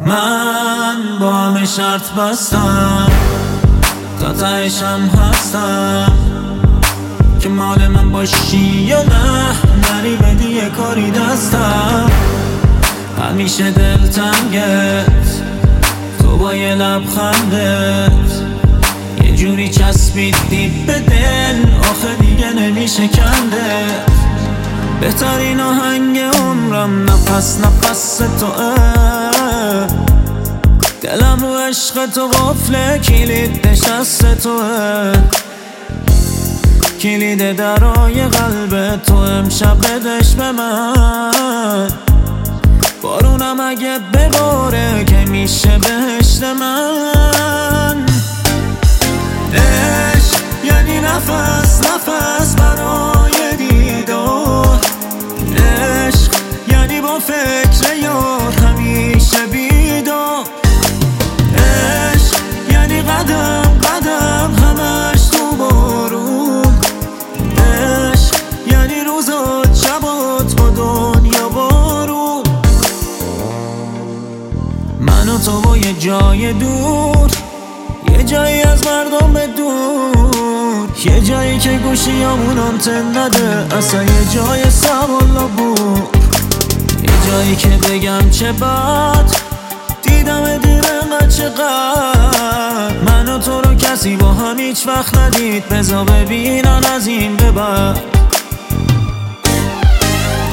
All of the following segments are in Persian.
من با همه شرط بستم تا تهشم هستم. که مال من باشی یا نه نری بدی کاری دستم. همیشه دلتنگت تو با یه لبخندت. یه جوری چسبیدی به دل آخه دیگه نمیشه کندت. بهترین آهنگ عمرم نفس نفس توه دلم رو عشق تو غفله کلید نشست توه کلید درای قلب تو امشب بدش به من. بارونم اگه بباره که میشه بهشت من. عشق یعنی نفس نفس برای و تو با یه جای دور. یه جایی از مردم دور. یه جایی که گوشی همون آنتن نده اصلا یه جای سوالا بود. یه جایی که بگم چه بد. دیدم دیر انقدر چقدر. من و تو رو کسی با هم هیچ وقت ندید. بزا ببینن از این به بعد.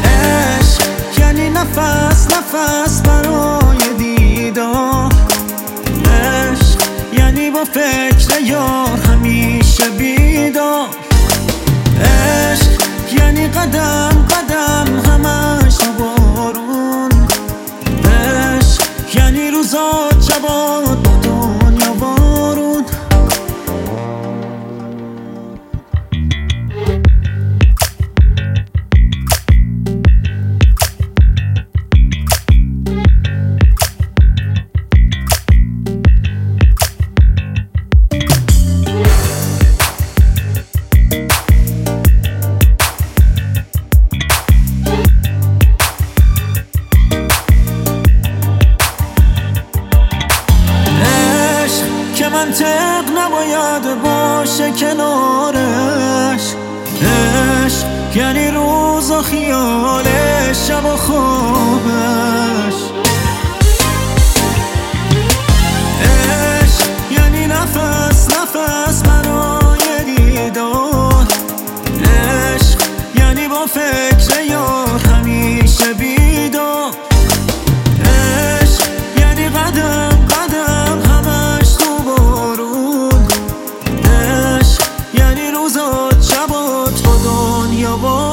عشق یعنی نفس نفس. Trouble. منطق نباید باشه کنارش. عشق یعنی روز و خیالش شب و بارون عشق یعنی